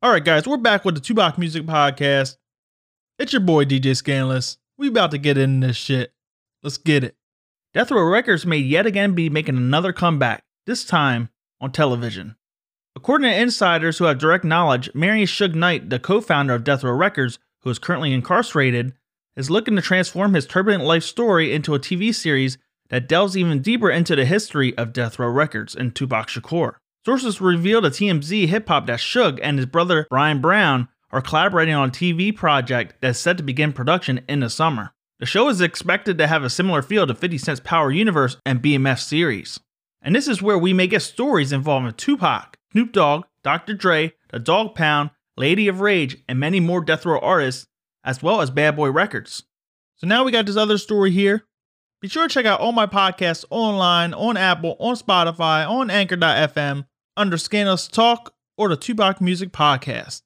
All right, guys, we're back with the Tupac Music Podcast. It's your boy DJ Skandalous. We about to get in this shit. Let's get it. Death Row Records may yet again be making another comeback, this time on television. According to insiders who have direct knowledge, Marion Suge Knight, the co-founder of Death Row Records, who is currently incarcerated, is looking to transform his turbulent life story into a TV series that delves even deeper into the history of Death Row Records and Tupac Shakur. Sources revealed to TMZ Hip Hop that Suge and his brother Brian Brown are collaborating on a TV project that's set to begin production in the summer. The show is expected to have a similar feel to 50 Cent's Power Universe and BMF series. And this is where we may get stories involving Tupac, Snoop Dogg, Dr. Dre, The Dog Pound, Lady of Rage, and many more Death Row artists, as well as Bad Boy Records. So now we got this other story here. Be sure to check out all my podcasts online, on Apple, on Spotify, on Anchor.fm, under Skandalous Talk or the Tupac Music Podcast.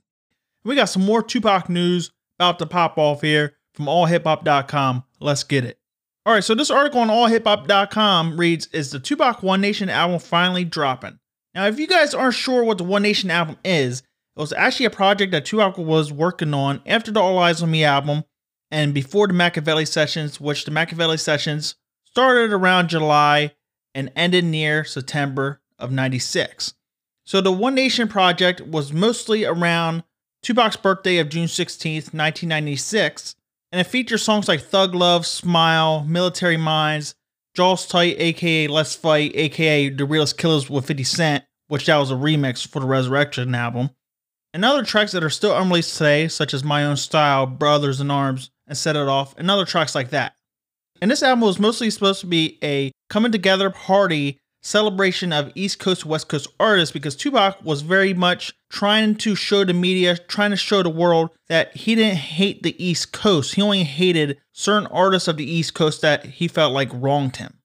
We got some more Tupac news about to pop off here from allhiphop.com. Let's get it. All right, so this article on allhiphop.com reads Is the Tupac One Nation album finally dropping? Now, if you guys aren't sure what the One Nation album is, it was actually a project that Tupac was working on after the All Eyez on Me album and before the Makaveli sessions, which the Makaveli sessions started around July and ended near September of 96. So the One Nation project was mostly around Tupac's birthday of June 16th, 1996, and it features songs like Thug Love, Smile, Military Minds, Jaws Tight, aka Let's Fight, aka The Realest Killers with 50 Cent, which that was a remix for the Resurrection album, and other tracks that are still unreleased today, such as My Own Style, Brothers in Arms, and Set It Off, and other tracks like that. And this album was mostly supposed to be a coming together party celebration of East Coast, West Coast artists because Tupac was very much trying to show the media, trying to show the world that he didn't hate the East Coast. He only hated certain artists of the East Coast that he felt like wronged him.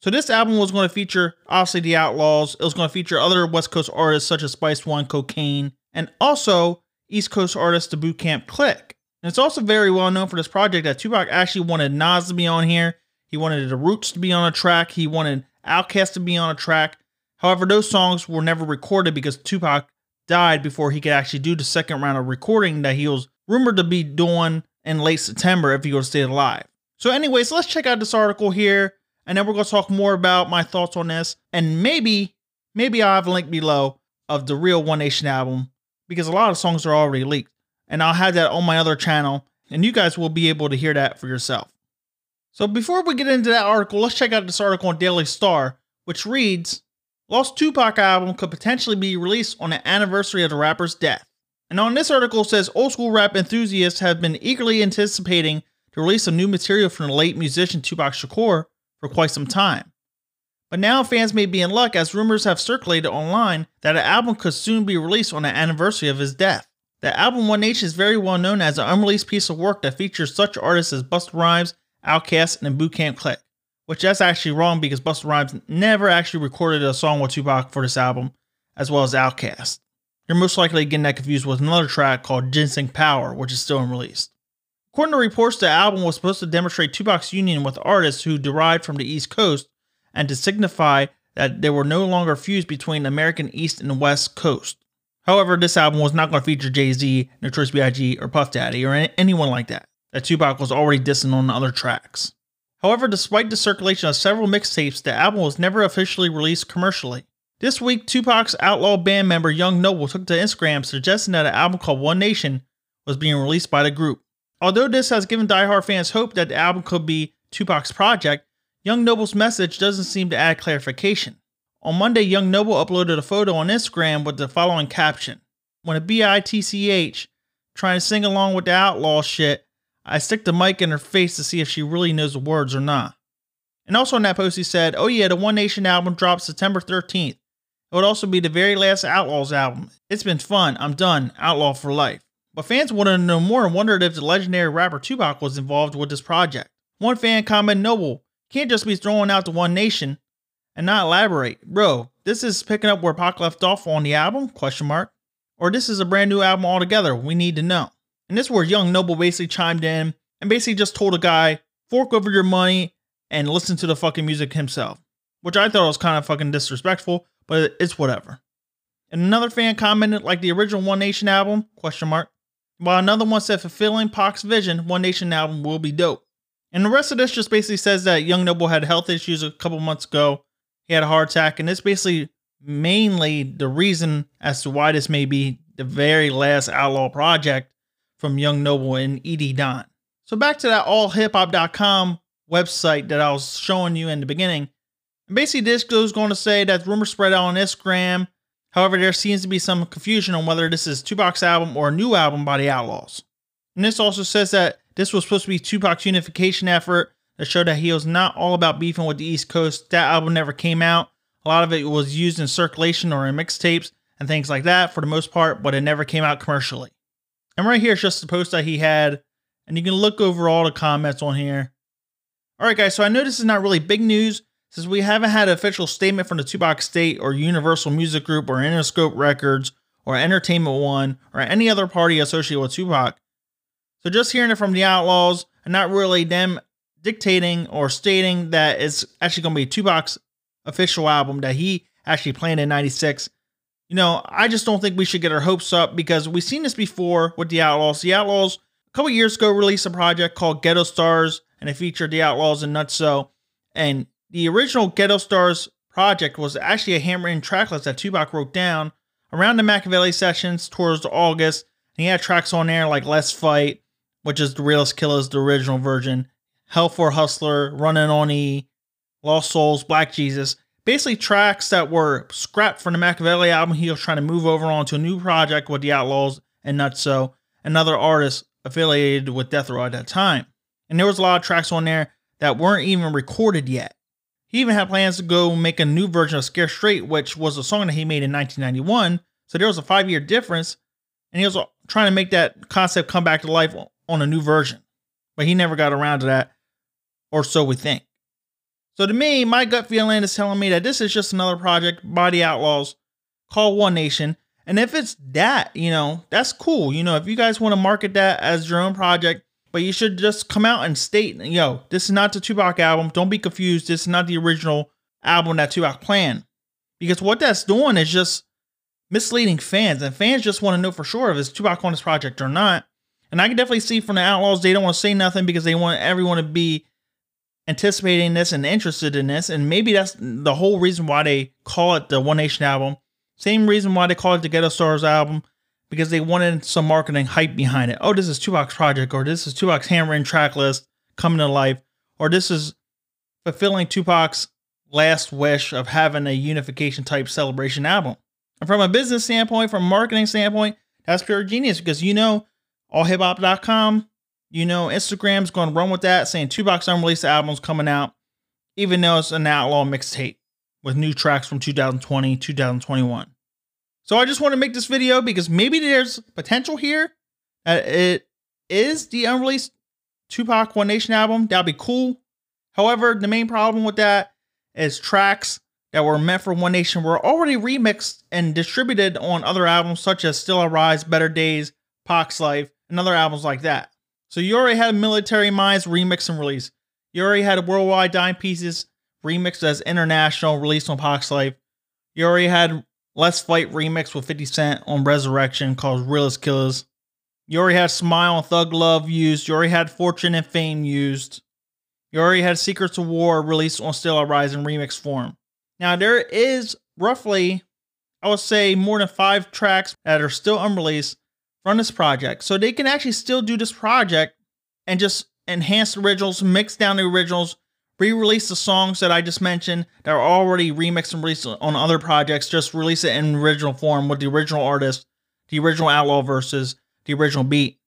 So this album was going to feature obviously the Outlaws. It was going to feature other West Coast artists such as Spice One, Kokane, and also East Coast artist the Boot Camp Click. And it's also very well known for this project that Tupac actually wanted Nas to be on here. He wanted the Roots to be on a track. He wanted Outkast to be on a track. However, those songs were never recorded because Tupac died before he could actually do the second round of recording that he was rumored to be doing in late September if he would stay alive. So, anyways, let's check out this article here, and then we're gonna talk more about my thoughts on this, and maybe, maybe I'll have a link below of the real One Nation album because a lot of songs are already leaked, and I'll have that on my other channel, and you guys will be able to hear that for yourself. So before we get into that article, let's check out this article on Daily Star, which reads Lost Tupac album could potentially be released on the anniversary of the rapper's death. And on this article says old school rap enthusiasts have been eagerly anticipating the release of new material from the late musician Tupac Shakur for quite some time. But now fans may be in luck as rumors have circulated online that an album could soon be released on the anniversary of his death. The album One Nation is very well known as an unreleased piece of work that features such artists as Busta Rhymes Outkast, and Boot Camp Click. Which that's actually wrong because Busta Rhymes never actually recorded a song with Tupac for this album, as well as Outkast. You're most likely getting that confused with another track called Ginseng Power, which is still unreleased. According to reports, the album was supposed to demonstrate Tupac's union with artists who derived from the East Coast and to signify that there were no longer feuds between American East and West Coast. However, this album was not going to feature Jay Z, Notorious B.I.G., or Puff Daddy, or anyone like that that Tupac was already dissing on the other tracks. However, despite the circulation of several mixtapes, the album was never officially released commercially. This week, Tupac's outlaw band member Young Noble took to Instagram suggesting that an album called One Nation was being released by the group. Although this has given diehard fans hope that the album could be Tupac's project, Young Noble's message doesn't seem to add clarification. On Monday, Young Noble uploaded a photo on Instagram with the following caption When a BITCH trying to sing along with the outlaw shit, I stick the mic in her face to see if she really knows the words or not. And also in that post, he said, Oh, yeah, the One Nation album drops September 13th. It would also be the very last Outlaws album. It's been fun. I'm done. Outlaw for life. But fans wanted to know more and wondered if the legendary rapper Tupac was involved with this project. One fan commented, Noble, can't just be throwing out the One Nation and not elaborate. Bro, this is picking up where Pac left off on the album? Question mark. Or this is a brand new album altogether. We need to know. And this is where Young Noble basically chimed in and basically just told a guy, fork over your money and listen to the fucking music himself. Which I thought was kind of fucking disrespectful, but it's whatever. And another fan commented like the original One Nation album, question mark. While another one said fulfilling Pac's vision, One Nation album will be dope. And the rest of this just basically says that Young Noble had health issues a couple months ago. He had a heart attack, and it's basically mainly the reason as to why this may be the very last Outlaw project from Young Noble and Ed Don. So back to that allhiphop.com website that I was showing you in the beginning. Basically, this goes going to say that rumors spread out on Instagram. However, there seems to be some confusion on whether this is Tupac's album or a new album by the Outlaws. And this also says that this was supposed to be Tupac's unification effort that showed that he was not all about beefing with the East Coast. That album never came out. A lot of it was used in circulation or in mixtapes and things like that for the most part, but it never came out commercially. And right here is just the post that he had, and you can look over all the comments on here. All right, guys, so I know this is not really big news since we haven't had an official statement from the Tupac State or Universal Music Group or Interscope Records or Entertainment One or any other party associated with Tupac. So just hearing it from the Outlaws and not really them dictating or stating that it's actually going to be Tupac's official album that he actually planned in 96. You know, I just don't think we should get our hopes up because we've seen this before with the Outlaws. The Outlaws, a couple years ago, released a project called Ghetto Stars and it featured the Outlaws and Nutt-So. And the original Ghetto Stars project was actually a handwritten track list that Tupac wrote down around the Makaveli sessions towards August. And he had tracks on there like Let's Fight, which is the Realest Killers, the original version, Hell for Hustler, Running on E, Lost Souls, Black Jesus. Basically, tracks that were scrapped from the Makaveli album. He was trying to move over onto a new project with the Outlaws and Nutt-So, another artist affiliated with Death Row at that time. And there was a lot of tracks on there that weren't even recorded yet. He even had plans to go make a new version of Scare Straight, which was a song that he made in 1991. So there was a five year difference. And he was trying to make that concept come back to life on a new version. But he never got around to that, or so we think. So to me, my gut feeling is telling me that this is just another project by the Outlaws called One Nation. And if it's that, you know, that's cool. You know, if you guys want to market that as your own project, but you should just come out and state, yo, this is not the Tupac album. Don't be confused. This is not the original album that Tupac planned. Because what that's doing is just misleading fans. And fans just want to know for sure if it's Tupac on this project or not. And I can definitely see from the Outlaws, they don't want to say nothing because they want everyone to be anticipating this and interested in this. And maybe that's the whole reason why they call it the One Nation album. Same reason why they call it the Ghetto Stars album, because they wanted some marketing hype behind it. Oh, this is Tupac's project, or this is Tupac's handwritten track list coming to life, or this is fulfilling Tupac's last wish of having a unification type celebration album. And from a business standpoint, from a marketing standpoint, that's pure genius because you know, allhiphop.com you know, Instagram's going to run with that, saying Tupac's unreleased albums coming out, even though it's an outlaw mixtape with new tracks from 2020, 2021. So I just want to make this video because maybe there's potential here that it is the unreleased Tupac One Nation album. That'd be cool. However, the main problem with that is tracks that were meant for One Nation were already remixed and distributed on other albums such as Still I Rise, Better Days, Pac's Life, and other albums like that. So you already had Military Minds remix and release. You already had Worldwide Dime Pieces remixed as international release on Pac's Life. You already had Let's Fight remix with 50 Cent on Resurrection called Realest Killers. You already had Smile and Thug Love used. You already had Fortune and Fame used. You already had Secrets of War released on Still Rise in remix form. Now there is roughly, I would say, more than five tracks that are still unreleased from this project. So they can actually still do this project and just enhance the originals, mix down the originals, re-release the songs that I just mentioned that are already remixed and released on other projects. Just release it in original form with the original artist, the original outlaw verses, the original beat,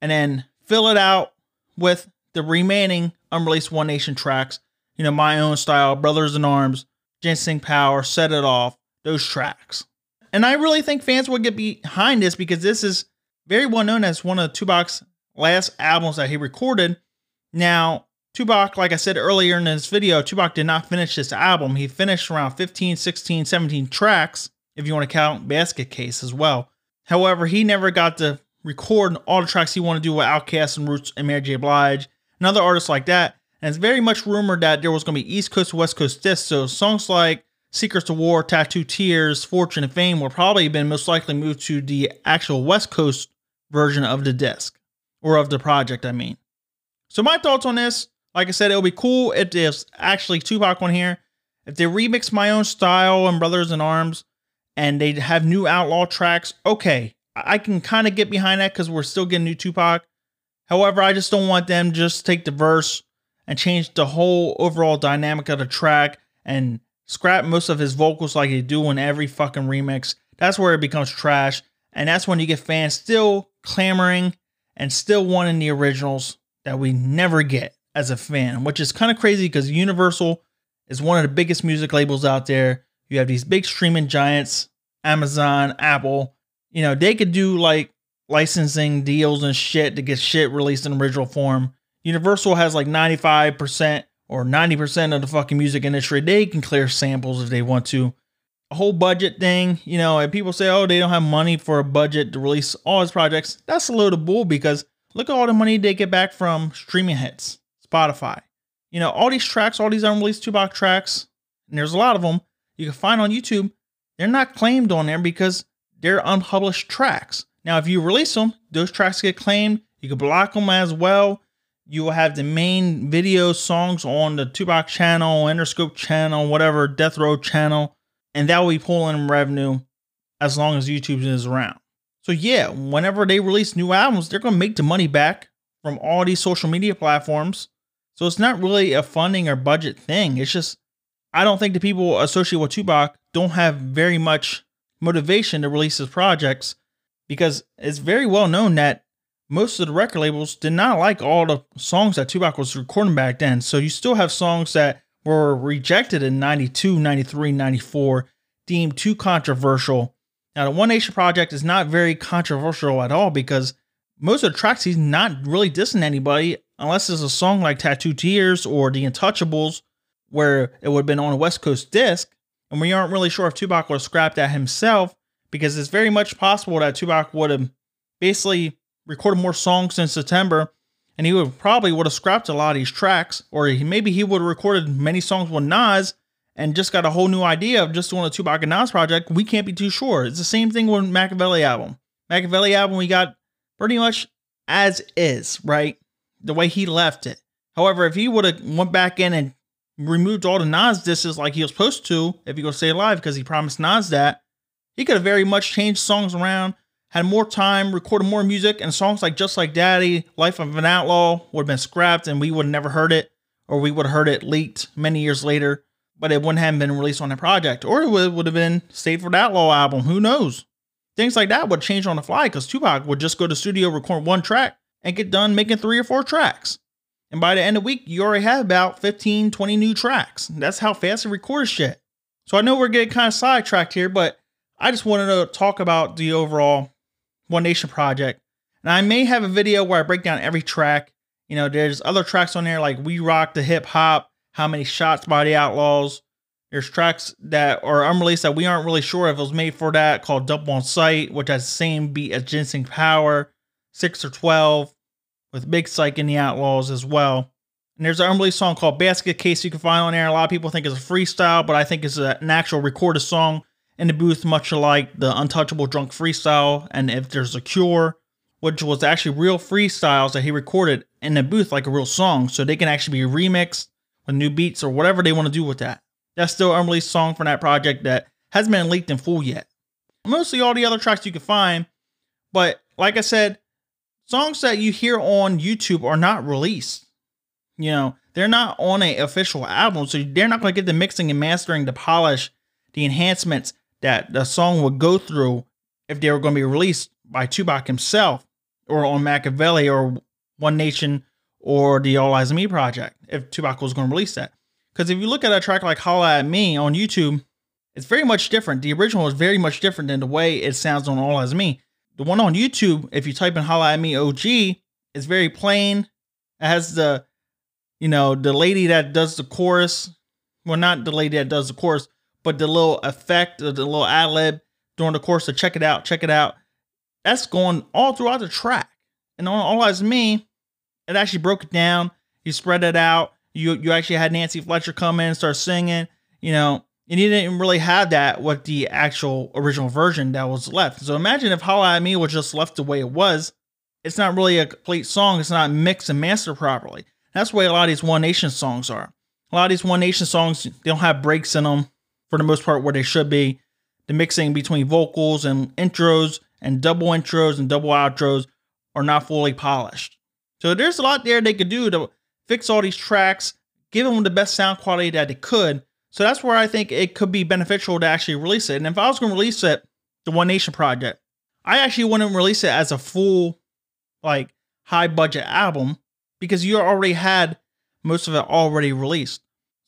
and then fill it out with the remaining unreleased One Nation tracks. You know, my own style, Brothers in Arms, Ginseng Power, Set It Off, those tracks. And I really think fans will get behind this because this is very well known as one of Tupac's last albums that he recorded. Now, Tupac, like I said earlier in this video, Tupac did not finish this album. He finished around 15, 16, 17 tracks, if you want to count Basket Case as well. However, he never got to record all the tracks he wanted to do with Outkast and Roots and Mary J. Blige and other artists like that. And it's very much rumored that there was going to be East Coast, West Coast discs. So songs like Secrets of War, Tattoo Tears, Fortune and Fame will probably have been most likely moved to the actual West Coast version of the disc or of the project, I mean. So my thoughts on this, like I said, it would be cool if there's actually Tupac on here. If they remix my own style and Brothers in Arms and they have new outlaw tracks, okay, I can kind of get behind that because we're still getting new Tupac. However, I just don't want them just take the verse and change the whole overall dynamic of the track and scrap most of his vocals like they do in every fucking remix. That's where it becomes trash. And that's when you get fans still clamoring and still wanting the originals that we never get as a fan, which is kind of crazy because Universal is one of the biggest music labels out there. You have these big streaming giants, Amazon, Apple. You know, they could do like licensing deals and shit to get shit released in original form. Universal has like 95% or 90% of the fucking music industry. They can clear samples if they want to. Whole budget thing, you know, and people say, oh, they don't have money for a budget to release all his projects. That's a load of bull because look at all the money they get back from streaming hits, Spotify. You know, all these tracks, all these unreleased Tupac tracks, and there's a lot of them you can find on YouTube. They're not claimed on there because they're unpublished tracks. Now, if you release them, those tracks get claimed. You can block them as well. You will have the main video songs on the Tupac channel, Interscope channel, whatever, Death Row channel, and that will be pulling in revenue as long as YouTube is around. So yeah, whenever they release new albums, they're gonna make the money back from all these social media platforms. So it's not really a funding or budget thing. It's just I don't think the people associated with Tupac don't have very much motivation to release his projects because it's very well known that most of the record labels did not like all the songs that Tupac was recording back then. So you still have songs that were rejected in 92, 93, 94, deemed too controversial. Now, the One Nation Project is not very controversial at all because most of the tracks he's not really dissing anybody unless it's a song like Tattoo Tears or The Untouchables, where it would have been on a West Coast disc. And we aren't really sure if Tupac would have scrapped that himself because it's very much possible that Tupac would have basically recorded more songs in September, and he would probably would have scrapped a lot of these tracks, or he, maybe he would have recorded many songs with Nas and just got a whole new idea of just doing a Tupac and Nas project. We can't be too sure. It's the same thing with Makaveli album. Makaveli album we got pretty much as is, right? The way he left it. However, if he would have went back in and removed all the Nas disses like he was supposed to, if he go stay alive, because he promised Nas that, he could have very much changed songs around, had more time, recorded more music, and songs like Just Like Daddy, Life of an Outlaw would have been scrapped and we would have never heard it, or we would have heard it leaked many years later, but it wouldn't have been released on the project, or it would, have been saved for the Outlaw album. Who knows? Things like that would change on the fly because Tupac would just go to studio, record one track, and get done making three or four tracks. And by the end of the week, you already have about 15, 20 new tracks. That's how fast he records shit. So I know we're getting kind of sidetracked here, but I just wanted to talk about the overall one Nation project. And I may have a video where I break down every track. You know, there's other tracks on there like We Rock the Hip Hop, How Many Shots by the Outlaws. There's tracks that are unreleased that we aren't really sure if it was made for that called Dump on Sight, which has the same beat as Ginseng Power, 6 or 12, with Big Syke in the Outlaws as well. And there's an unreleased song called Basket Case you can find on there. A lot of people think it's a freestyle, but I think it's an actual recorded song in the booth, much like the Untouchable Drunk freestyle and If There's a Cure, which was actually real freestyles that he recorded in the booth like a real song. So they can actually be remixed with new beats or whatever they want to do with that. That's still unreleased song from that project that hasn't been leaked in full yet. Mostly all the other tracks you can find, but like I said, songs that you hear on YouTube are not released. You know, they're not on an official album, so they're not going to get the mixing and mastering, the polish, the enhancements that the song would go through if they were going to be released by Tupac himself or on Makaveli or One Nation or the All Eyez on Me project if Tupac was going to release that. Because if you look at a track like Holla at Me on YouTube, it's very much different. The original is very much different than the way it sounds on All Eyez on Me. The one on YouTube, if you type in Holla at Me OG, it's very plain. It has the, you know, the lady that does the chorus. Well, not the lady that does the chorus, but the little effect, the little ad lib during the course of check it out, check it out, that's going all throughout the track. And on All Eyez Me, it actually broke it down. You spread it out. You you actually had Nancy Fletcher come in and start singing. You know, And you didn't really have that with the actual original version that was left. So imagine if How I Me was just left the way it was. It's not really a complete song. It's not mixed and mastered properly. That's the way a lot of these One Nation songs are. A lot of these One Nation songs, they don't have breaks in them for the most part where they should be. The mixing between vocals and intros and double intros and double outros are not fully polished. So there's a lot there they could do to fix all these tracks, give them the best sound quality that they could. So that's where I think it could be beneficial to actually release it. And if I was going to release it, the One Nation project, I actually wouldn't release it as a full, like, high budget album because you already had most of it already released.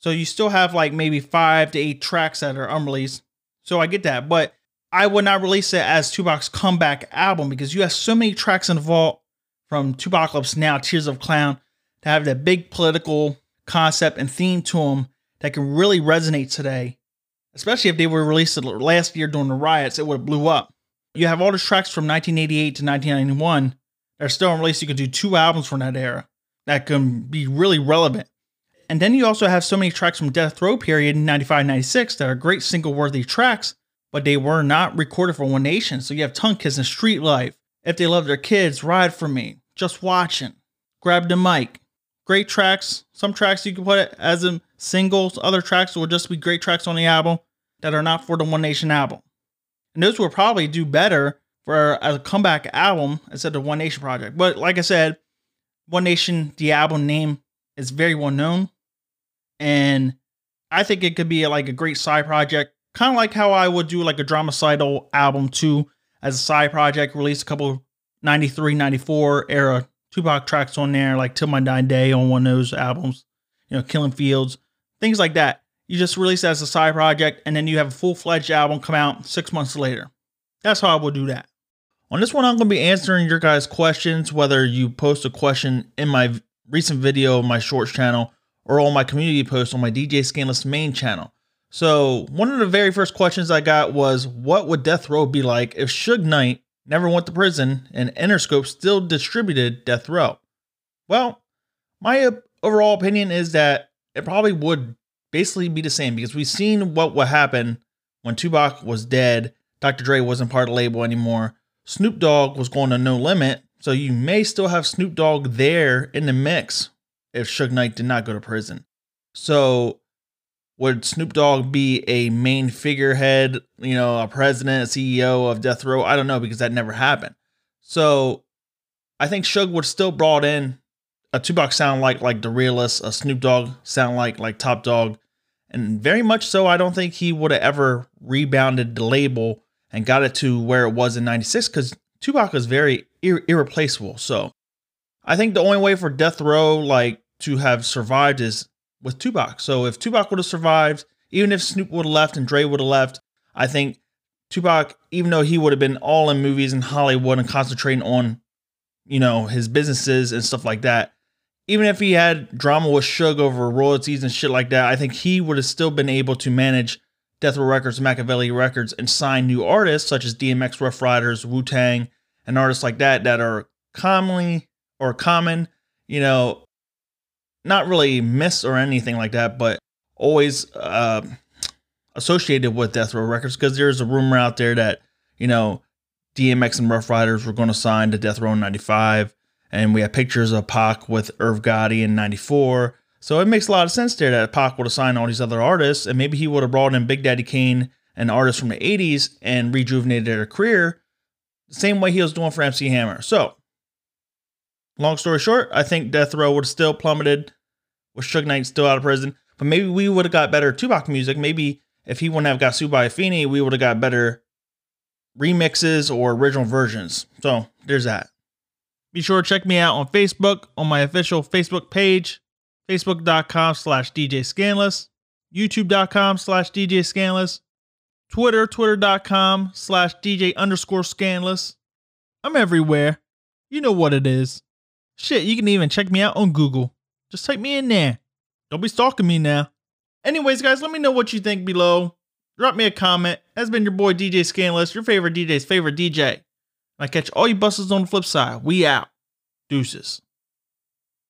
So you still have like maybe five to eight tracks that are unreleased. So I get that. But I would not release it as Tupac's comeback album because you have so many tracks in the vault from Tupacalypse Now, Tears of Clown, to have that big political concept and theme to them that can really resonate today. Especially if they were released last year during the riots, it would have blew up. You have all the tracks from 1988 to 1991 that are still unreleased. You could do two albums from that era that can be really relevant. And then you also have so many tracks from Death Row period in 95, 96 that are great single worthy tracks, but they were not recorded for One Nation. So you have Tongue Kiss and Street Life, If They Love Their Kids, Ride For Me, Just Watching, Grab the Mic. Great tracks. Some tracks you can put it as in singles, other tracks will just be great tracks on the album that are not for the One Nation album. And those will probably do better for a comeback album instead of One Nation project. But like I said, One Nation, the album name is very well known. And I think it could be like a great side project, kind of like how I would do like a Dramacydal album too as a side project, release a couple 93, 94 era Tupac tracks on there, like Till My Dying Day on one of those albums, you know, Killing Fields, things like that. You just release as a side project, and then you have a full fledged album come out six months later. That's how I would do that. On this one, I'm going to be answering your guys' questions, whether you post a question in my recent video on my shorts channel or on my community post on my DJ Skandalous main channel. So, one of the very first questions I got was what would Death Row be like if Suge Knight never went to prison and Interscope still distributed Death Row? Well, my overall opinion is that it probably would basically be the same because we've seen what would happen when Tupac was dead, Dr. Dre wasn't part of the label anymore, Snoop Dogg was going to No Limit, so you may still have Snoop Dogg there in the mix if Suge Knight did not go to prison. So would Snoop Dogg be a main figurehead, you know, a president, a CEO of Death Row? I don't know because that never happened. So I think Suge would still brought in a Tupac sound like like the realist, a Snoop Dogg sound like like Top Dog, and very much so. I don't think he would have ever rebounded the label and got it to where it was in '96 because Tupac was very ir- irreplaceable. So I think the only way for Death Row like to have survived is with Tupac. So if Tupac would have survived, even if Snoop would have left and Dre would have left, I think Tupac, even though he would have been all in movies in Hollywood and concentrating on, you know, his businesses and stuff like that, even if he had drama with Suge over royalties and shit like that, I think he would have still been able to manage Death Row Records, Makaveli Records, and sign new artists such as DMX, Ruff Ryders, Wu Tang, and artists like that that are commonly or common, you know, not really miss or anything like that, but always uh, associated with Death Row Records because there's a rumor out there that you know DMX and Ruff Ryders were going to sign to Death Row in '95, and we have pictures of Pac with Irv Gotti in '94. So it makes a lot of sense there that Pac would have signed all these other artists, and maybe he would have brought in Big Daddy Kane and artists from the '80s and rejuvenated their career, the same way he was doing for MC Hammer. So long story short, I think Death Row would have still plummeted with Suge Knight still out of prison. But maybe we would have got better Tupac music. Maybe if he wouldn't have got sued by Afeni, we would have got better remixes or original versions. So there's that. Be sure to check me out on Facebook on my official Facebook page, facebook.com slash DJ Skandalous, youtube.com slash DJ Skandalous, Twitter, twitter.com slash DJ underscore Skandalous. I'm everywhere. You know what it is. Shit, you can even check me out on Google. Just type me in there. Don't be stalking me now. Anyways, guys, let me know what you think below. Drop me a comment. Has been your boy DJ Skandalous, your favorite DJ's favorite DJ. I catch all you busters on the flip side. We out. Deuces.